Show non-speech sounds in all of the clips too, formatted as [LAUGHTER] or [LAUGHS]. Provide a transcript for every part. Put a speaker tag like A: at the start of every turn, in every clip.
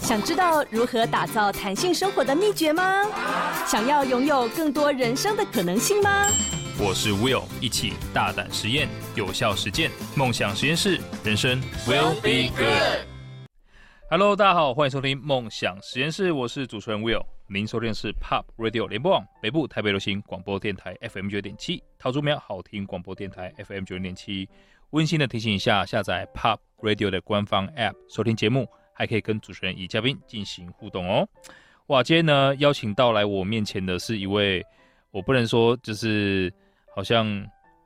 A: 想知道如何打造弹性生活的秘诀吗？想要拥有更多人生的可能性吗？
B: 我是 Will，一起大胆实验，有效实践，梦想实验室，人生 Will be good。Hello，大家好，欢迎收听梦想实验室，我是主持人 Will。您收听的是 Pop Radio 联播网北部台北流行广播电台 FM 九点七，桃竹苗好听广播电台 FM 九点七。温馨的提醒一下，下载 Pop Radio 的官方 App 收听节目，还可以跟主持人与嘉宾进行互动哦。哇，今天呢邀请到来我面前的是一位，我不能说就是好像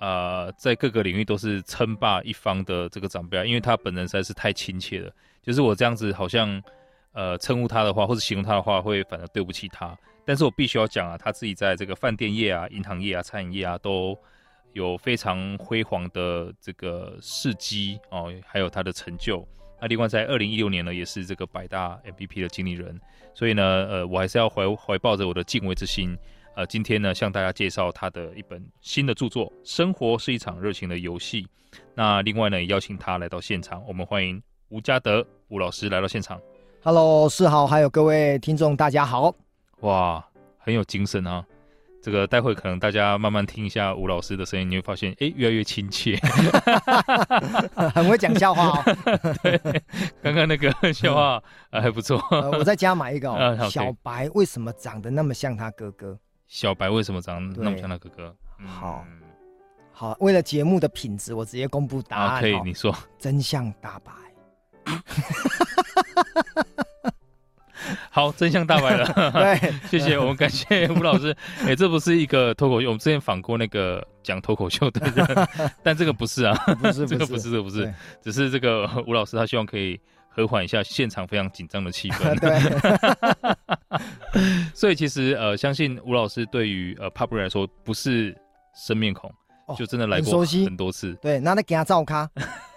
B: 呃在各个领域都是称霸一方的这个长辈，因为他本人实在是太亲切了。就是我这样子好像呃称呼他的话，或者形容他的话，会反而对不起他。但是我必须要讲啊，他自己在这个饭店业啊、银行业啊、餐饮业啊都。有非常辉煌的这个事迹哦，还有他的成就。那另外在二零一六年呢，也是这个百大 MVP 的经理人。所以呢，呃，我还是要怀怀抱着我的敬畏之心，呃，今天呢向大家介绍他的一本新的著作《生活是一场热情的游戏》。那另外呢，也邀请他来到现场，我们欢迎吴家德吴老师来到现场。
C: Hello，世豪，还有各位听众，大家好。
B: 哇，很有精神啊。这个待会可能大家慢慢听一下吴老师的声音，你会发现，哎，越来越亲切，[LAUGHS]
C: 很会讲笑话哦。[LAUGHS]
B: 对，刚刚那个 [LAUGHS] 笑话还不错。
C: 我在家买一个哦，小白为什么长得那么像他哥哥？
B: 小白为什么长得那么像他哥哥？
C: 好，好，为了节目的品质，我直接公布答案。
B: 可以，你说。
C: 真相大白。
B: 好，真相大白了。[LAUGHS] 对，[LAUGHS] 谢谢，我们感谢吴老师。[LAUGHS] 哎、欸，这不是一个脱口秀，我们之前访过那个讲脱口秀的人，但这个不是啊，
C: 不是，
B: 这个不是，这个不是，只是这个吴老师他希望可以和缓一下现场非常紧张的气氛。对，所以其实呃，相信吴老师对于呃 Pop 来说不是生面孔，哦、就真的来过很多次。
C: 对，那他给他照咖。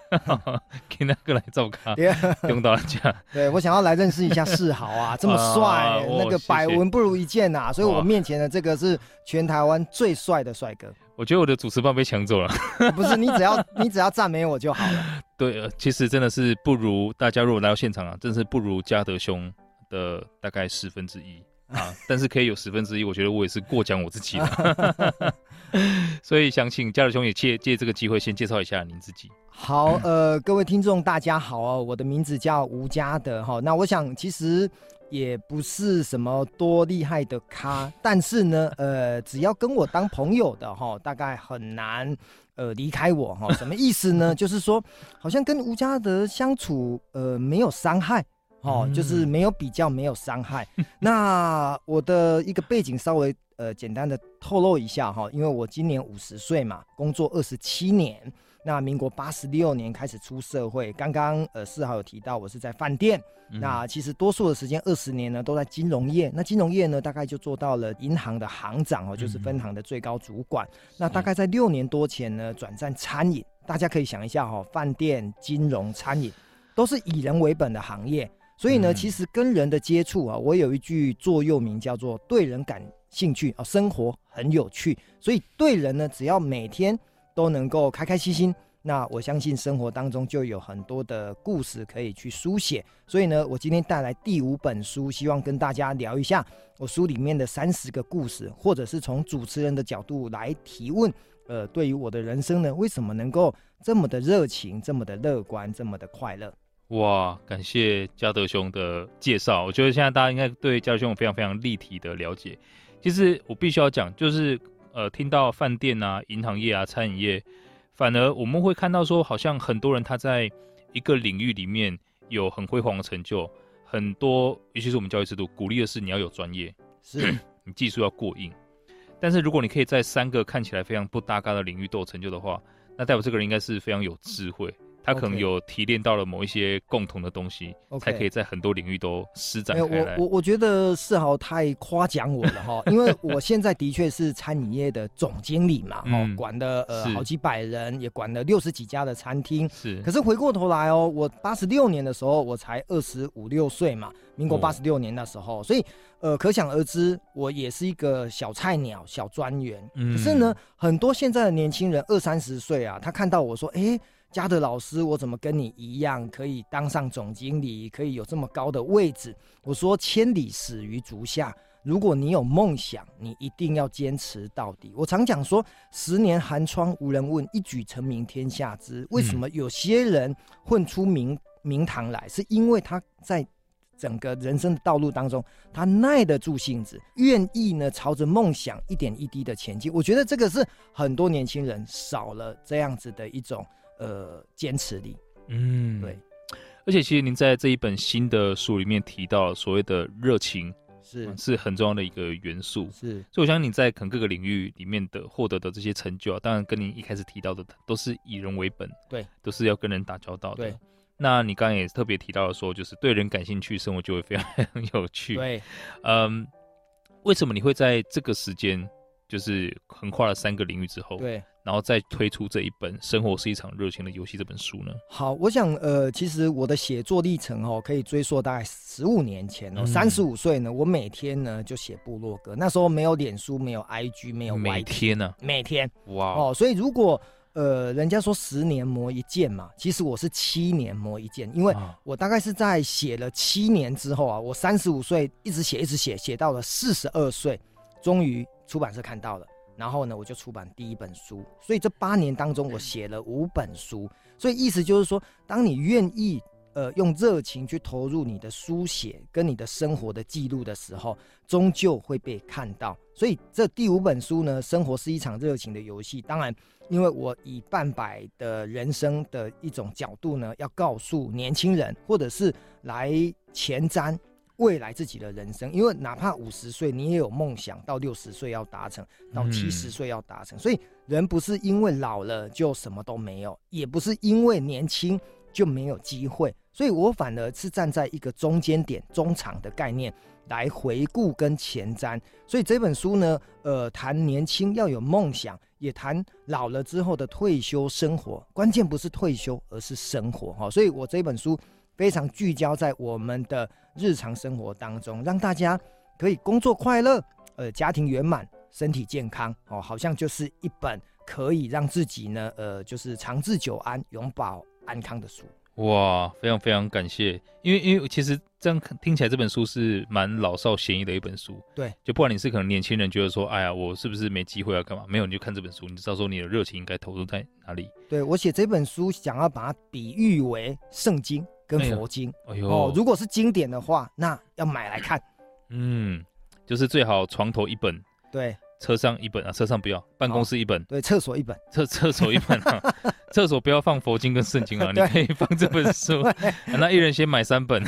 C: [LAUGHS]
B: 给那个来照咖，[LAUGHS] 用到了家。[LAUGHS]
C: 对，我想要来认识一下世豪啊，这么帅，啊、那个百闻不如一见呐、啊。所以我面前的这个是全台湾最帅的帅哥。
B: 我觉得我的主持棒被抢走了。
C: 不是，你只要你只要赞美我就好了。
B: 对，其实真的是不如大家如果来到现场啊，真的是不如嘉德兄的大概十分之一啊。但是可以有十分之一，我觉得我也是过奖我自己了。[LAUGHS] 所以想请嘉德兄也借借这个机会先介绍一下您自己。
C: 好，呃，各位听众大家好哦，我的名字叫吴嘉德哈。那我想其实也不是什么多厉害的咖，但是呢，呃，只要跟我当朋友的哈，大概很难呃离开我哈。什么意思呢？就是说好像跟吴嘉德相处呃没有伤害哦，就是没有比较没有伤害。那我的一个背景稍微呃简单的透露一下哈，因为我今年五十岁嘛，工作二十七年。那民国八十六年开始出社会，刚刚呃四号有提到我是在饭店，嗯、那其实多数的时间二十年呢都在金融业，那金融业呢大概就做到了银行的行长哦，就是分行的最高主管。嗯、那大概在六年多前呢转战餐饮，大家可以想一下哈、哦，饭店、金融、餐饮都是以人为本的行业，所以呢、嗯、其实跟人的接触啊，我有一句座右铭叫做对人感兴趣啊，生活很有趣，所以对人呢只要每天。都能够开开心心，那我相信生活当中就有很多的故事可以去书写。所以呢，我今天带来第五本书，希望跟大家聊一下我书里面的三十个故事，或者是从主持人的角度来提问。呃，对于我的人生呢，为什么能够这么的热情，这么的乐观，这么的快乐？
B: 哇，感谢嘉德兄的介绍。我觉得现在大家应该对嘉德兄有非常非常立体的了解。其实我必须要讲，就是。呃，听到饭店啊、银行业啊、餐饮业，反而我们会看到说，好像很多人他在一个领域里面有很辉煌的成就，很多，尤其是我们教育制度鼓励的是你要有专业，是 [CLEARS THROAT] 你技术要过硬。但是如果你可以在三个看起来非常不搭嘎的领域都有成就的话，那代表这个人应该是非常有智慧。他可能有提炼到了某一些共同的东西，Okay. 才可以在很多领域都施展开来。
C: 我我我觉得世豪太夸奖我了哈，[LAUGHS] 因为我现在的确是餐饮业的总经理嘛，[LAUGHS] 哦、嗯，管了呃好几百人，也管了六十几家的餐厅。是，可是回过头来哦，我八十六年的时候，我才二十五六岁嘛，民国八十六年那时候，哦、所以呃，可想而知，我也是一个小菜鸟、小专员。嗯、可是呢，很多现在的年轻人二三十岁啊，他看到我说，哎、欸。嘉德老师，我怎么跟你一样可以当上总经理，可以有这么高的位置？我说千里始于足下。如果你有梦想，你一定要坚持到底。我常讲说，十年寒窗无人问，一举成名天下知。为什么有些人混出名名堂来？是因为他在整个人生的道路当中，他耐得住性子，愿意呢朝着梦想一点一滴的前进。我觉得这个是很多年轻人少了这样子的一种呃坚持力。
B: 嗯，
C: 对。
B: 而且其实您在这一本新的书里面提到所谓的热情。是、嗯、是很重要的一个元素，
C: 是，
B: 所以我相信你在可能各个领域里面的获得的这些成就啊，当然跟您一开始提到的都是以人为本，
C: 对，
B: 都是要跟人打交道的。
C: 对，
B: 那你刚刚也特别提到了说，就是对人感兴趣，生活就会非常 [LAUGHS] 有趣。
C: 对，
B: 嗯，为什么你会在这个时间，就是横跨了三个领域之后，
C: 对？
B: 然后再推出这一本《生活是一场热情的游戏》这本书呢？
C: 好，我想，呃，其实我的写作历程哦，可以追溯大概十五年前哦，三十五岁呢，我每天呢就写部落格，那时候没有脸书，没有 IG，没有 YT，
B: 每天呢、啊，
C: 每天，
B: 哇
C: 哦，所以如果呃，人家说十年磨一剑嘛，其实我是七年磨一剑，因为我大概是在写了七年之后啊，我三十五岁一直写，一直写，写到了四十二岁，终于出版社看到了。然后呢，我就出版第一本书。所以这八年当中，我写了五本书。所以意思就是说，当你愿意呃用热情去投入你的书写跟你的生活的记录的时候，终究会被看到。所以这第五本书呢，生活是一场热情的游戏。当然，因为我以半百的人生的一种角度呢，要告诉年轻人，或者是来前瞻。未来自己的人生，因为哪怕五十岁，你也有梦想，到六十岁要达成，到七十岁要达成。嗯。所以人不是因为老了就什么都没有，也不是因为年轻就没有机会。所以我反而是站在一个中间点、中场的概念来回顾跟前瞻。所以这本书呢，呃，谈年轻要有梦想，也谈老了之后的退休生活。关键不是退休，而是生活哈。所以我这本书。非常聚焦在我们的日常生活当中，让大家可以工作快乐，呃，家庭圆满，身体健康哦，好像就是一本可以让自己呢，呃，就是长治久安、永保安康的书。
B: 哇，非常非常感谢，因为因为其实这样听起来这本书是蛮老少咸宜的一本书。
C: 对，
B: 就不管你是可能年轻人觉得说，哎呀，我是不是没机会要干嘛？没有，你就看这本书，你就知道说你的热情应该投入在哪里。
C: 对，我写这本书，想要把它比喻为圣经。跟佛经，哎呦，哦，如果是经典的话，那要买来看。
B: 嗯，就是最好床头一本，
C: 对，
B: 车上一本啊，车上不要，办公室一本，
C: 哦、对，厕所一本，
B: 厕 [LAUGHS] 厕所一本啊，[LAUGHS] 厕所不要放佛经跟圣经啊，你可以放这本书，[LAUGHS] 啊、那一人先买三本，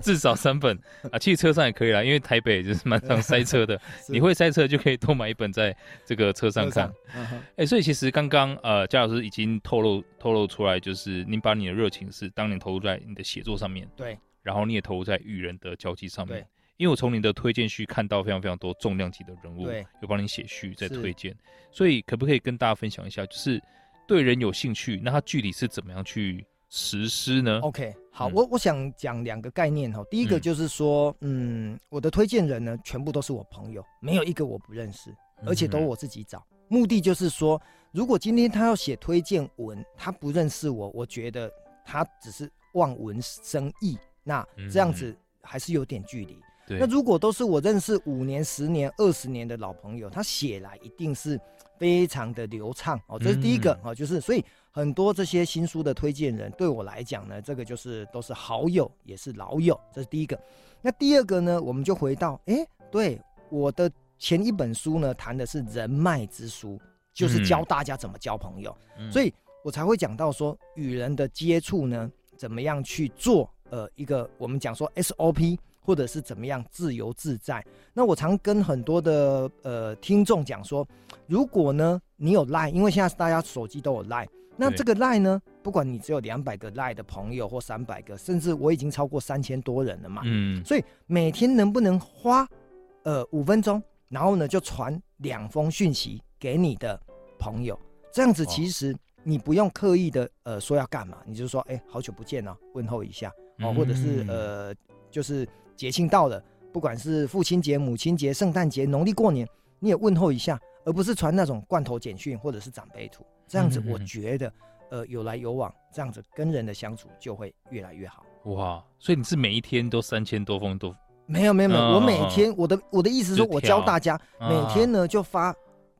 B: 至少三本。啊，汽车上也可以啦，因为台北就是蛮常塞车的，你会塞车就可以多买一本在这个车上看。哎、嗯欸，所以其实刚刚呃，嘉老师已经透露。透露出来，就是您把你的热情是当年投入在你的写作上面，
C: 对，
B: 然后你也投入在与人的交际上面，
C: 对，
B: 因为我从你的推荐序看到非常非常多重量级的人物，
C: 对，
B: 有帮你写序在推荐，所以可不可以跟大家分享一下，就是对人有兴趣，那他具体是怎么样去实施呢
C: ？OK，好，嗯、我我想讲两个概念哈，第一个就是说，嗯，嗯，我的推荐人呢，全部都是我朋友，没有一个我不认识，而且都我自己找，嗯、目的就是说。如果今天他要写推荐文，他不认识我，我觉得他只是望文生义，那这样子还是有点距离。对。那如果都是我认识五年、十年、二十年的老朋友，他写来一定是非常的流畅哦。这是第一个哦，就是所以很多这些新书的推荐人对我来讲呢，这个就是都是好友，也是老友。这是第一个。那第二个呢，我们就回到，哎，对，我的前一本书呢，谈的是人脉之书。就是教大家怎么交朋友，嗯、所以我才会讲到说与人的接触呢，怎么样去做呃一个我们讲说 SOP，或者是怎么样自由自在。那我常跟很多的呃听众讲说，如果呢你有 Line，因为现在大家手机都有 Line，那这个 Line 呢，不管你只有两百个 Line 的朋友或三百个，甚至我已经超过三千多人了嘛，嗯，所以每天能不能花呃五分钟，然后呢就传两封讯息。给你的朋友，这样子其实你不用刻意的呃说要干嘛，你就说哎、欸、好久不见了，问候一下哦，或者是呃就是节庆到了，不管是父亲节、母亲节、圣诞节、农历过年，你也问候一下，而不是传那种罐头简讯或者是长辈图，这样子我觉得，呃，有来有往，这样子跟人的相处就会越来越好。
B: 哇，所以你是每一天都三千多封都？
C: 没有没有没有，我每天我的我的意思是说，我教大家每天呢就发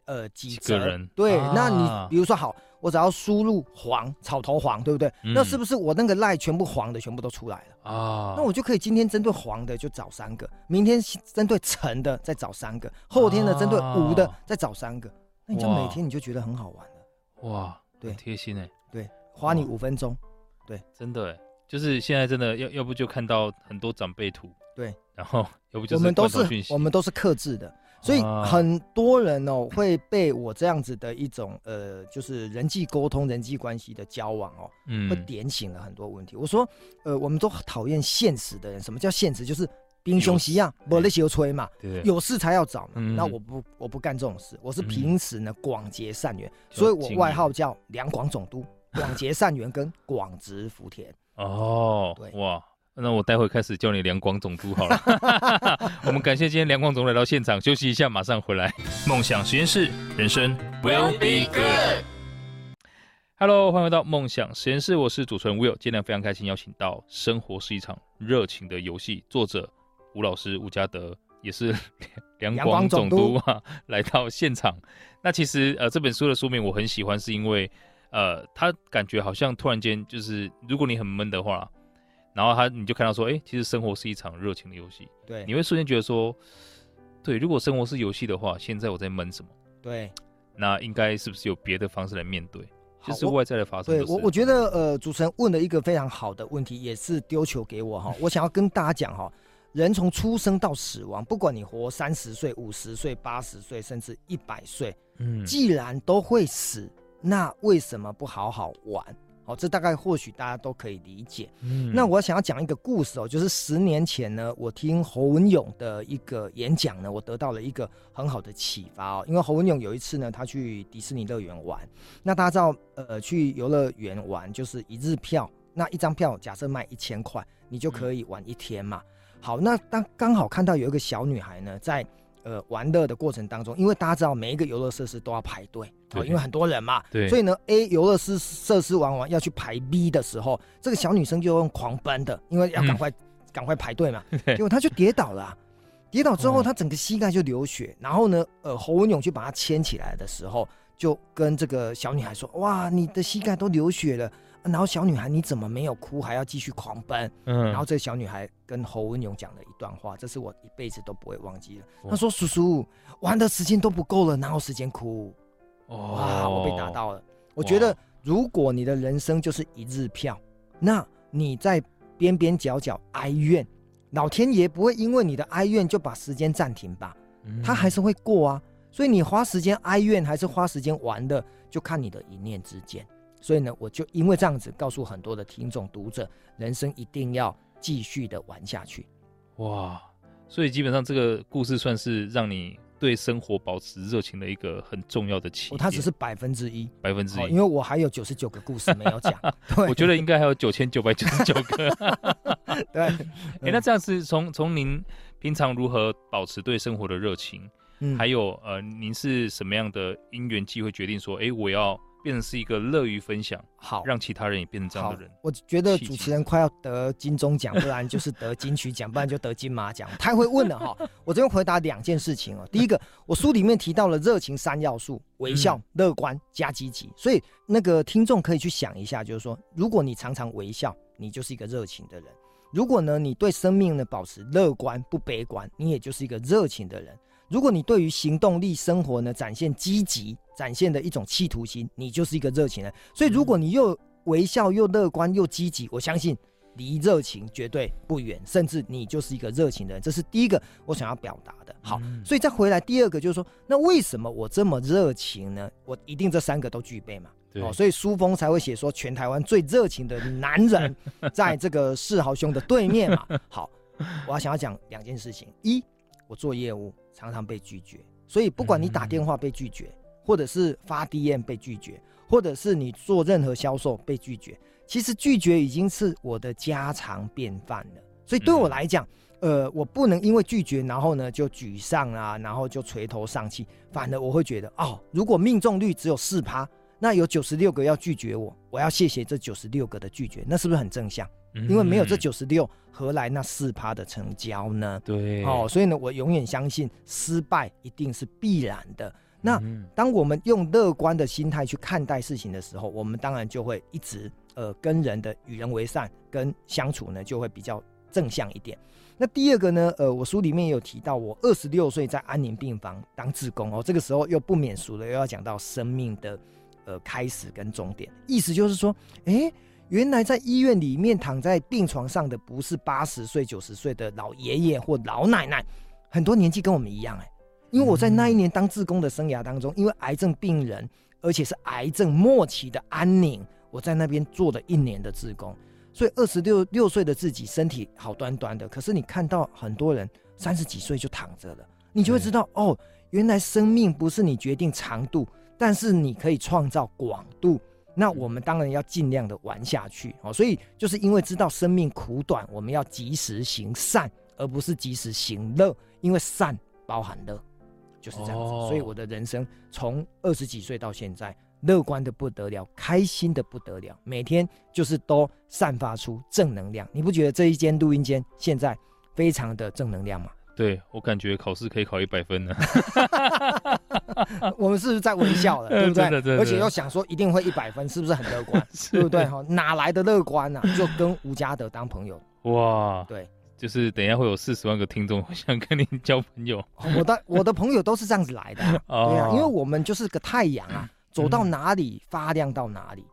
C: 呃几个人。对，那你比如说好，我只要输入黄草头黄，对不对？那是不是我那个赖全部黄的全部都出来了啊？那我就可以今天针对黄的就找三个，明天针对橙的再找三个，后天的针对无的再找三个。那你就每天你就觉得很好玩了。
B: 哇，对，贴心哎，
C: 对，花你五分钟，对，
B: 真的哎，就是现在真的要要不就看到很多长辈图。
C: 对，
B: 然后要不就是
C: 我们都是我们都是克制的，所以很多人哦会被我这样子的一种呃，就是人际沟通、人际关系的交往哦，嗯，会点醒了很多问题。我说，呃，我们都讨厌现实的人。什么叫现实？就是兵凶袭样，没得休吹嘛，对，有事才要找嘛。那我不我不干这种事，我是平时呢广结善缘，所以我外号叫两广总督，广结善缘跟广植福田。
B: 哦，对，哇。那我待会开始叫你两广总督好了。[LAUGHS] 我们感谢今天两广总来到现场，休息一下，马上回来。梦想实验室，人生 will be good。Hello，欢迎回到梦想实验室，我是主持人 Will。今天非常开心邀请到《生活是一场热情的游戏》作者吴老师吴家德，也是两广总督啊，来到现场。那其实呃，这本书的书名我很喜欢，是因为呃，他感觉好像突然间就是，如果你很闷的话。然后他，你就看到说，哎，其实生活是一场热情的游戏。
C: 对，
B: 你会瞬间觉得说，对，如果生活是游戏的话，现在我在闷什么？
C: 对，
B: 那应该是不是有别的方式来面对？就是外在的发生的。
C: 对我，我觉得，呃，主持人问了一个非常好的问题，也是丢球给我哈。[LAUGHS] 我想要跟大家讲哈，人从出生到死亡，不管你活三十岁、五十岁、八十岁，甚至一百岁，嗯，既然都会死，那为什么不好好玩？好，这大概或许大家都可以理解。嗯，那我想要讲一个故事哦，就是十年前呢，我听侯文勇的一个演讲呢，我得到了一个很好的启发哦。因为侯文勇有一次呢，他去迪士尼乐园玩，那大家知道，呃，去游乐园玩就是一日票，那一张票假设卖一千块，你就可以玩一天嘛。好，那当刚好看到有一个小女孩呢，在。呃，玩乐的过程当中，因为大家知道每一个游乐设施都要排队，哦，因为很多人嘛，对，所以呢，A 游乐设设施玩完要去排 B 的时候，这个小女生就用狂奔的，因为要赶快赶、嗯、快排队嘛，[LAUGHS] 结果她就跌倒了，跌倒之后她整个膝盖就流血，然后呢，呃，侯文勇去把她牵起来的时候，就跟这个小女孩说：“哇，你的膝盖都流血了。”然后小女孩，你怎么没有哭，还要继续狂奔？嗯，然后这个小女孩跟侯文勇讲了一段话，这是我一辈子都不会忘记的。她说：“叔叔，玩的时间都不够了，哪有时间哭？”哇，我被打到了。我觉得，如果你的人生就是一日票，那你在边边角角哀怨，老天爷不会因为你的哀怨就把时间暂停吧？他还是会过啊。所以你花时间哀怨，还是花时间玩的，就看你的一念之间。所以呢，我就因为这样子告诉很多的听众读者，人生一定要继续的玩下去。
B: 哇！所以基本上这个故事算是让你对生活保持热情的一个很重要的起点。
C: 它只是百分之一，
B: 百分之一，
C: 因为我还有九十九个故事没有讲。[LAUGHS] 对
B: 我觉得应该还有九千九百九十九个。[LAUGHS]
C: 对，哎、
B: 欸，那这样是从从您平常如何保持对生活的热情，嗯，还有呃，您是什么样的因缘机会决定说，哎、欸，我要。变成是一个乐于分享，好让其他人也变成这样的人。
C: 我觉得主持人快要得金钟奖，不然就是得金曲奖，不然就得金马奖。太会问了哈！[LAUGHS] 我这边回答两件事情哦。第一个，我书里面提到了热情三要素：微笑、乐观加积极。所以那个听众可以去想一下，就是说，如果你常常微笑，你就是一个热情的人；如果呢，你对生命呢保持乐观不悲观，你也就是一个热情的人。如果你对于行动力生活呢展现积极，展现的一种企图心，你就是一个热情人。所以，如果你又微笑又乐观又积极，我相信离热情绝对不远，甚至你就是一个热情的人。这是第一个我想要表达的。好，所以再回来第二个就是说，那为什么我这么热情呢？我一定这三个都具备嘛。哦，所以书封才会写说，全台湾最热情的男人，[LAUGHS] 在这个世豪兄的对面嘛。好，我要想要讲两件事情：一，我做业务。常常被拒绝，所以不管你打电话被拒绝，或者是发 DM 被拒绝，或者是你做任何销售被拒绝，其实拒绝已经是我的家常便饭了。所以对我来讲，呃，我不能因为拒绝，然后呢就沮丧啊，然后就垂头丧气，反而我会觉得，哦，如果命中率只有四趴，那有九十六个要拒绝我，我要谢谢这九十六个的拒绝，那是不是很正向？因为没有这九十六，何来那四趴的成交呢？
B: 对，
C: 哦，所以呢，我永远相信失败一定是必然的。那当我们用乐观的心态去看待事情的时候，我们当然就会一直呃跟人的与人为善，跟相处呢就会比较正向一点。那第二个呢，呃，我书里面也有提到，我二十六岁在安宁病房当志工哦，这个时候又不免俗了，又要讲到生命的呃开始跟终点，意思就是说，诶。原来在医院里面躺在病床上的不是八十岁、九十岁的老爷爷或老奶奶，很多年纪跟我们一样哎。因为我在那一年当志工的生涯当中，因为癌症病人，而且是癌症末期的安宁，我在那边做了一年的志工，所以二十六六岁的自己身体好端端的，可是你看到很多人三十几岁就躺着了，你就会知道哦，原来生命不是你决定长度，但是你可以创造广度。那我们当然要尽量的玩下去哦，所以就是因为知道生命苦短，我们要及时行善，而不是及时行乐，因为善包含乐，就是这样子。哦、所以我的人生从二十几岁到现在，乐观的不得了，开心的不得了，每天就是都散发出正能量。你不觉得这一间录音间现在非常的正能量吗？
B: 对，我感觉考试可以考一百分呢。[LAUGHS]
C: 我们是不是在微笑了？[LAUGHS] 对不对？而且又想说一定会一百分，是不是很乐观？[LAUGHS] 是对不对？哈，哪来的乐观呢、啊？就跟吴家德当朋友。哇，对，
B: 就是等一下会有四十万个听众想跟你交朋友。
C: 我的我的朋友都是这样子来的、啊，对啊，因为我们就是个太阳啊，走到哪里发亮到哪里。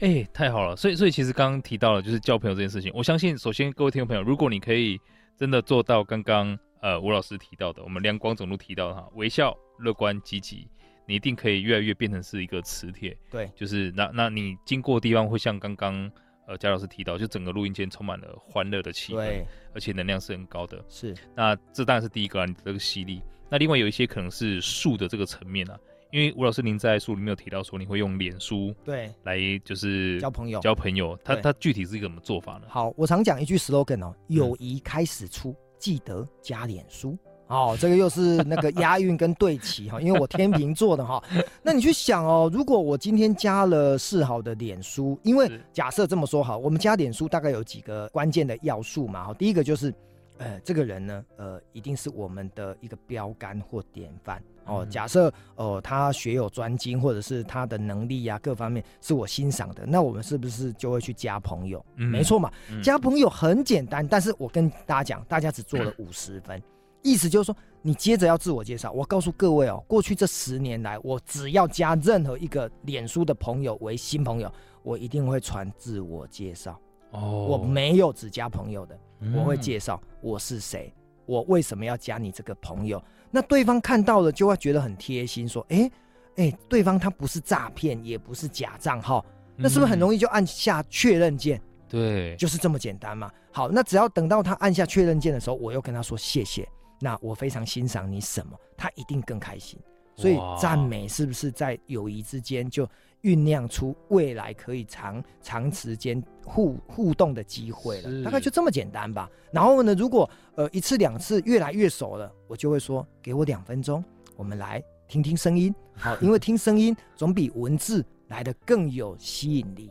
B: 哎、欸，太好了。所以所以其实刚刚提到了就是交朋友这件事情，我相信首先各位听众朋友，如果你可以。真的做到刚刚呃吴老师提到的，我们亮光总路提到的哈，微笑、乐观、积极，你一定可以越来越变成是一个磁铁。
C: 对，
B: 就是那那你经过的地方会像刚刚呃贾老师提到，就整个录音间充满了欢乐的气氛，而且能量是很高的。
C: 是，那
B: 这当然是第一个啊，你的这个吸力。那另外有一些可能是术的这个层面啊。因为吴老师您在书里面有提到说，你会用脸书对来就是交朋友交朋友，他他具体是一个什么做法呢？
C: 好，我常讲一句 slogan 哦，友谊开始出，嗯、记得加脸书哦，这个又是那个押韵跟对齐哈，因为我天秤座的哈，那你去想哦，如果我今天加了示好的脸书，因为假设这么说哈，我们加脸书大概有几个关键的要素嘛，哈，第一个就是。呃，这个人呢，呃，一定是我们的一个标杆或典范哦。假设哦、呃，他学有专精，或者是他的能力呀、啊，各方面是我欣赏的，那我们是不是就会去加朋友？嗯、没错嘛，加朋友很简单，但是我跟大家讲，大家只做了 [CLEARS THROAT] 五十分，意思就是说，你接着要自我介绍。我告诉各位哦，过去这十年来，我只要加任何一个脸书的朋友为新朋友，我一定会传自我介绍。哦，我没有只加朋友的。我会介绍我是谁，我为什么要加你这个朋友。那对方看到了就会觉得很贴心，说：“哎，哎，对方他不是诈骗，也不是假账号，那是不是很容易就按下确认键？
B: 对，
C: 就是这么简单嘛。好，那只要等到他按下确认键的时候，我又跟他说谢谢，那我非常欣赏你什么，他一定更开心。所以赞美是不是在友谊之间就？”酝酿出未来可以长长时间互互动的机会了，大概就这么简单吧。然后呢，如果呃一次两次越来越熟了，我就会说，给我两分钟，我们来听听声音。好，因为听声音总比文字来的更有吸引力。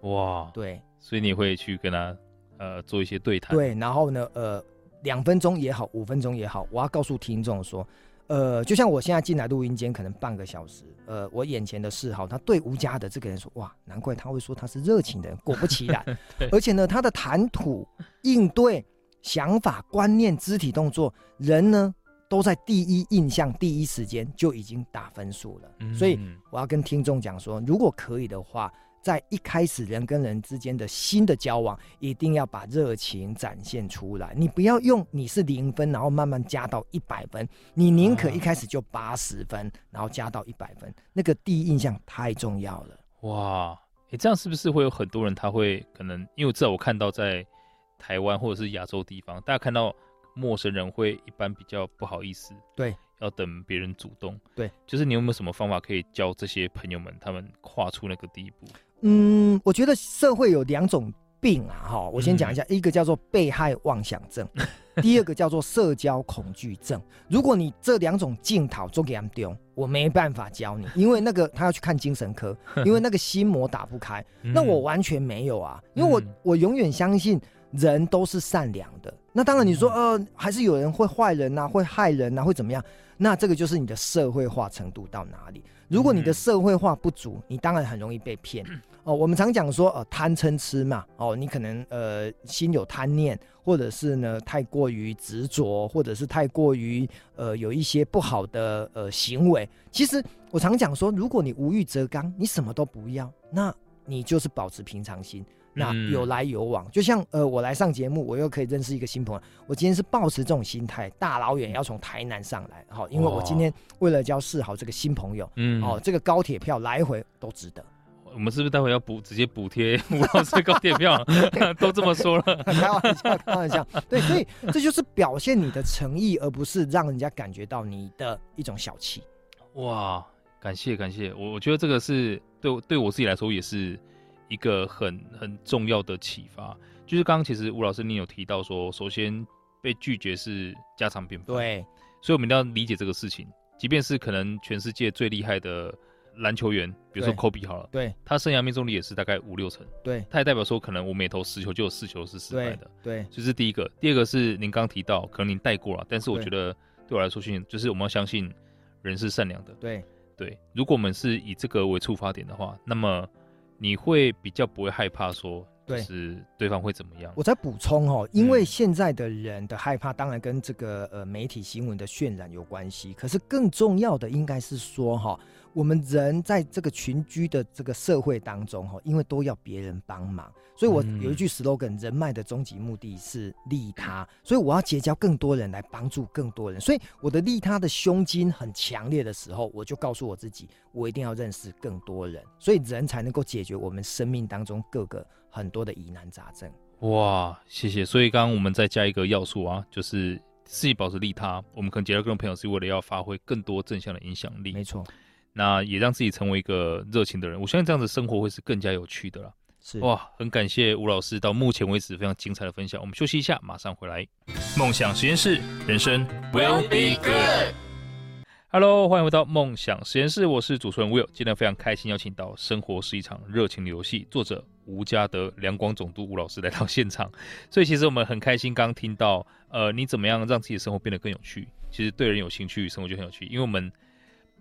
B: 哇，
C: 对，
B: 所以你会去跟他呃做一些对谈。
C: 对，然后呢，呃，两分钟也好，五分钟也好，我要告诉听众说。呃，就像我现在进来录音间，可能半个小时。呃，我眼前的嗜好，他对吴家的这个人说：“哇，难怪他会说他是热情的人。”果不其然，[LAUGHS] 而且呢，他的谈吐、应对、想法、观念、肢体动作，人呢都在第一印象、第一时间就已经打分数了。嗯、所以我要跟听众讲说，如果可以的话。在一开始人跟人之间的新的交往，一定要把热情展现出来。你不要用你是零分，然后慢慢加到一百分。你宁可一开始就八十分，然后加到一百分。那个第一印象太重要了。
B: 哇，诶、欸、这样是不是会有很多人他会可能？因为至少我看到在台湾或者是亚洲地方，大家看到陌生人会一般比较不好意思。
C: 对。
B: 要等别人主动，
C: 对，
B: 就是你有没有什么方法可以教这些朋友们，他们跨出那个第一步？
C: 嗯，我觉得社会有两种病啊，哈，我先讲一下，嗯、一个叫做被害妄想症，第二个叫做社交恐惧症。如果你这两种镜头都给他们丢，我没办法教你，因为那个他要去看精神科，因为那个心魔打不开。[LAUGHS] 那我完全没有啊，因为我我永远相信人都是善良的。那当然你说呃，还是有人会坏人呐，会害人呐，会怎么样？那这个就是你的社会化程度到哪里？如果你的社会化不足，你当然很容易被骗。哦，我们常讲说，呃，贪嗔痴嘛，哦，你可能呃心有贪念，或者是呢太过于执着，或者是太过于呃有一些不好的呃行为。其实我常讲说，如果你无欲则刚，你什么都不要，那你就是保持平常心。那有来有往，就像呃，我来上节目，我又可以认识一个新朋友。我今天是抱持这种心态，大老远要从台南上来，好，因为我今天为了交示好这个新朋友，嗯，哦，这个高铁票来回都值得。
B: 我们是不是待会要补直接补贴 [LAUGHS] 吴老师高铁票？[LAUGHS] 都这么说了，[LAUGHS]
C: 开玩笑，开玩笑。对，所以这就是表现你的诚意，而不是让人家感觉到你的一种小气。
B: 哇，感谢感谢，我我觉得这个是对对我自己来说也是。一个很很重要的启发，就是刚刚其实吴老师你有提到说，首先被拒绝是家常便饭，
C: 对，
B: 所以我们一定要理解这个事情。即便是可能全世界最厉害的篮球员，比如说科比好了，
C: 对，
B: 他生涯命中率也是大概五六成，
C: 对，
B: 他也代表说可能我每投十球就有四球是失败的，
C: 对，
B: 这是第一个。第二个是您刚提到，可能您带过了，但是我觉得对我来说，训就是我们要相信人是善良的，
C: 对
B: 对。如果我们是以这个为出发点的话，那么。你会比较不会害怕说，就是对方会怎么样？
C: 我在补充哦，因为现在的人的害怕，当然跟这个呃媒体新闻的渲染有关系。可是更重要的应该是说哈。我们人在这个群居的这个社会当中，哈，因为都要别人帮忙，所以我有一句 slogan：人脉的终极目的是利他，所以我要结交更多人来帮助更多人。所以我的利他的胸襟很强烈的时候，我就告诉我自己，我一定要认识更多人，所以人才能够解决我们生命当中各个很多的疑难杂症。
B: 哇，谢谢。所以刚刚我们再加一个要素啊，就是自己保持利他。我们可能结交更多朋友，是为了要发挥更多正向的影响力。
C: 没错。
B: 那也让自己成为一个热情的人，我相信这样的生活会是更加有趣的啦。
C: 是
B: 哇，很感谢吴老师到目前为止非常精彩的分享。我们休息一下，马上回来。梦想实验室，人生 will be good。Hello，欢迎回到梦想实验室，我是主持人 Will。今天非常开心邀请到《生活是一场热情的游戏》作者吴家德、两广总督吴老师来到现场。所以其实我们很开心，刚刚听到呃，你怎么样让自己的生活变得更有趣？其实对人有兴趣，生活就很有趣，因为我们。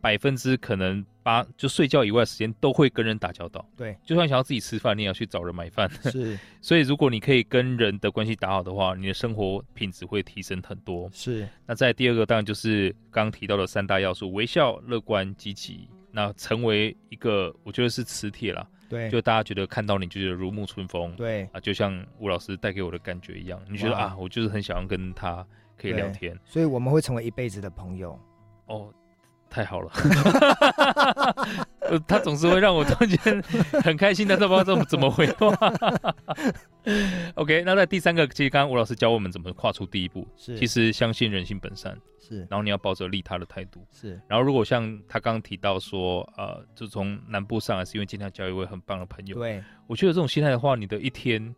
B: 百分之可能八，就睡觉以外的时间都会跟人打交道。
C: 对，
B: 就算想要自己吃饭，你也要去找人买饭。
C: 是，[LAUGHS]
B: 所以如果你可以跟人的关系打好的话，你的生活品质会提升很多。
C: 是。
B: 那在第二个当然就是刚刚提到的三大要素：微笑、乐观、积极。那成为一个，我觉得是磁铁啦。
C: 对。
B: 就大家觉得看到你就觉得如沐春风。
C: 对。
B: 啊，就像吴老师带给我的感觉一样，你觉得啊，我就是很想要跟他可以聊天。
C: 所以我们会成为一辈子的朋友。
B: 哦。太好了，[LAUGHS] 他总是会让我中间很开心，但是不知道怎么怎么回话。OK，那在第三个，其实刚刚吴老师教我们怎么跨出第一步，
C: 是。
B: 其实相信人性本善，
C: 是，
B: 然后你要抱着利他的态度，
C: 是，
B: 然后如果像他刚刚提到说，呃，就从南部上来是因为今天要交一位很棒的朋友，
C: 对，
B: 我觉得这种心态的话，你的一天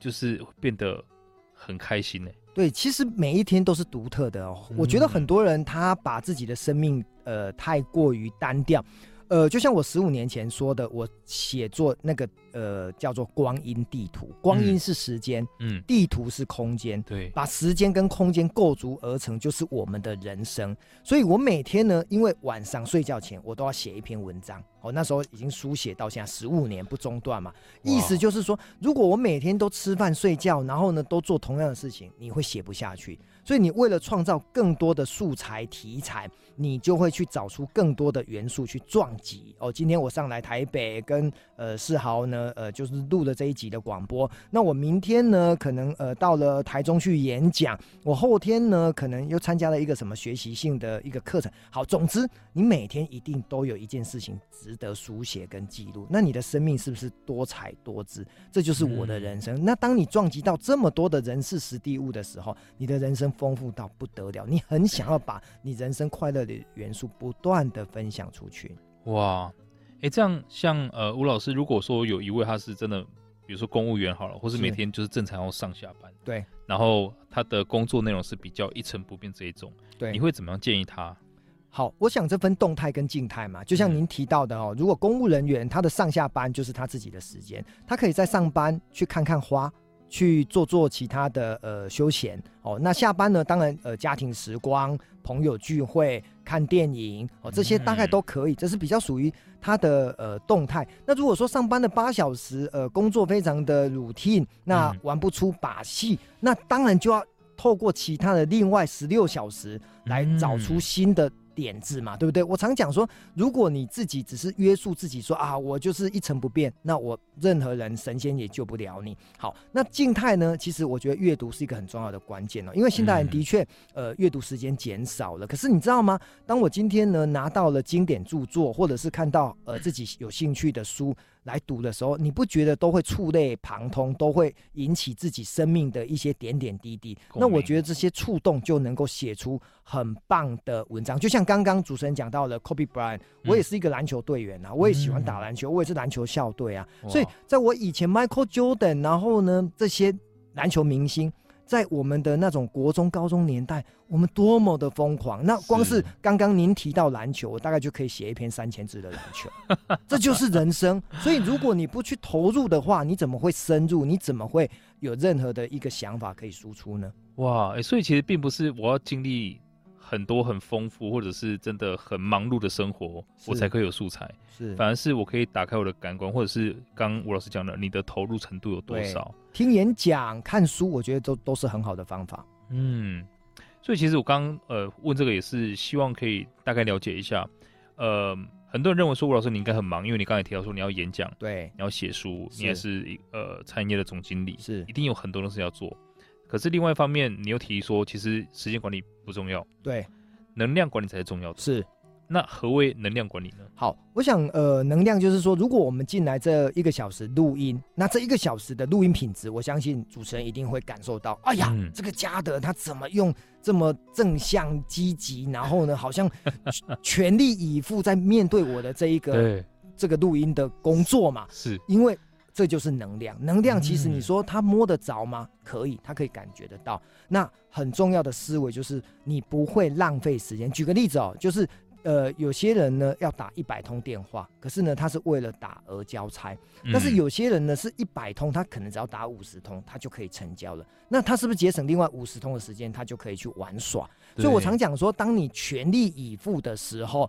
B: 就是变得很开心呢。
C: 对，其实每一天都是独特的哦。我觉得很多人他把自己的生命呃太过于单调，呃，就像我十五年前说的，我写作那个呃叫做光阴地图，光阴是时间，嗯，地图是空间，
B: 对，
C: 把时间跟空间构筑而成就是我们的人生。所以我每天呢，因为晚上睡觉前我都要写一篇文章。哦那时候已经书写到现在十五年不中断嘛，意思就是说，如果我每天都吃饭睡觉，然后呢都做同样的事情，你会写不下去。所以你为了创造更多的素材题材，你就会去找出更多的元素去撞击。哦，今天我上来台北跟呃世豪呢，呃就是录了这一集的广播。那我明天呢，可能呃到了台中去演讲。我后天呢，可能又参加了一个什么学习性的一个课程。好，总之你每天一定都有一件事情值得书写跟记录。那你的生命是不是多彩多姿？这就是我的人生。那当你撞击到这么多的人事时地物的时候，你的人生。丰富到不得了，你很想要把你人生快乐的元素不断的分享出去。
B: 哇，哎、欸，这样像呃吴老师，如果说有一位他是真的比如说公务员好了，或是每天就是正常要上下班，
C: 对，
B: 然后他的工作内容是比较一成不变这一种，
C: 对，
B: 你会怎么样建议他？
C: 好，我想这分动态跟静态嘛，就像您提到的哦，如果公务人员他的上下班就是他自己的时间，他可以在上班去看看花。去做做其他的呃休闲哦，那下班呢？当然呃家庭时光、朋友聚会、看电影哦，这些大概都可以，这是比较属于他的呃动态。那如果说上班的八小时，呃工作非常的 routine，那玩不出把戏，那当然就要透过其他的另外十六小时来找出新的。点子嘛，对不对？我常讲说，如果你自己只是约束自己说啊，我就是一成不变，那我任何人神仙也救不了你。好，那静态呢？其实我觉得阅读是一个很重要的关键哦，因为现代人的确呃阅读时间减少了。可是你知道吗？当我今天呢拿到了经典著作，或者是看到呃自己有兴趣的书。来读的时候，你不觉得都会触类旁通，都会引起自己生命的一些点点滴滴？那我觉得这些触动就能够写出很棒的文章。就像刚刚主持人讲到了 Kobe Bryant，我也是一个篮球队员啊，我也喜欢打篮球，我也是篮球校队啊。所以在我以前，Michael Jordan，然后呢这些篮球明星。在我们的那种国中、高中年代，我们多么的疯狂！那光是刚刚您提到篮球，我大概就可以写一篇三千字的篮球。[LAUGHS] 这就是人生。所以，如果你不去投入的话，你怎么会深入？你怎么会有任何的一个想法可以输出呢？
B: 哇！欸，所以其实并不是我要经历。很多很丰富，或者是真的很忙碌的生活，我才可以有素材。是，反而是我可以打开我的感官，或者是刚吴老师讲的，你的投入程度有多少？
C: 听演讲、看书，我觉得都都是很好的方法。
B: 嗯，所以其实我刚呃问这个也是希望可以大概了解一下。呃，很多人认为说吴老师你应该很忙，因为你刚才提到说你要演讲，对，你要写书，你也是呃餐饮业的总经理，是一定有很多东西要做。可是另外一方面，你又提说，其实时间管理不重要，对，能量管理才是重要的。是，那何谓能量管理呢？
C: 好，我想，呃，能量就是说，如果我们进来这一个小时录音，那这一个小时的录音品质，我相信主持人一定会感受到，哎呀，嗯、这个嘉德他怎么用这么正向积极，然后呢，好像 [LAUGHS] 全力以赴在面对我的这一个这个录音的工作嘛？是因为。这就是能量，能量其实你说它摸得着吗？可以，它可以感觉得到。那很重要的思维就是你不会浪费时间。举个例子哦，就是。呃，有些人呢要打一百通电话，可是呢他是为了打而交差。嗯、但是有些人呢是一百通，他可能只要打五十通，他就可以成交了。那他是不是节省另外五十通的时间，他就可以去玩耍？所以我常讲说，当你全力以赴的时候，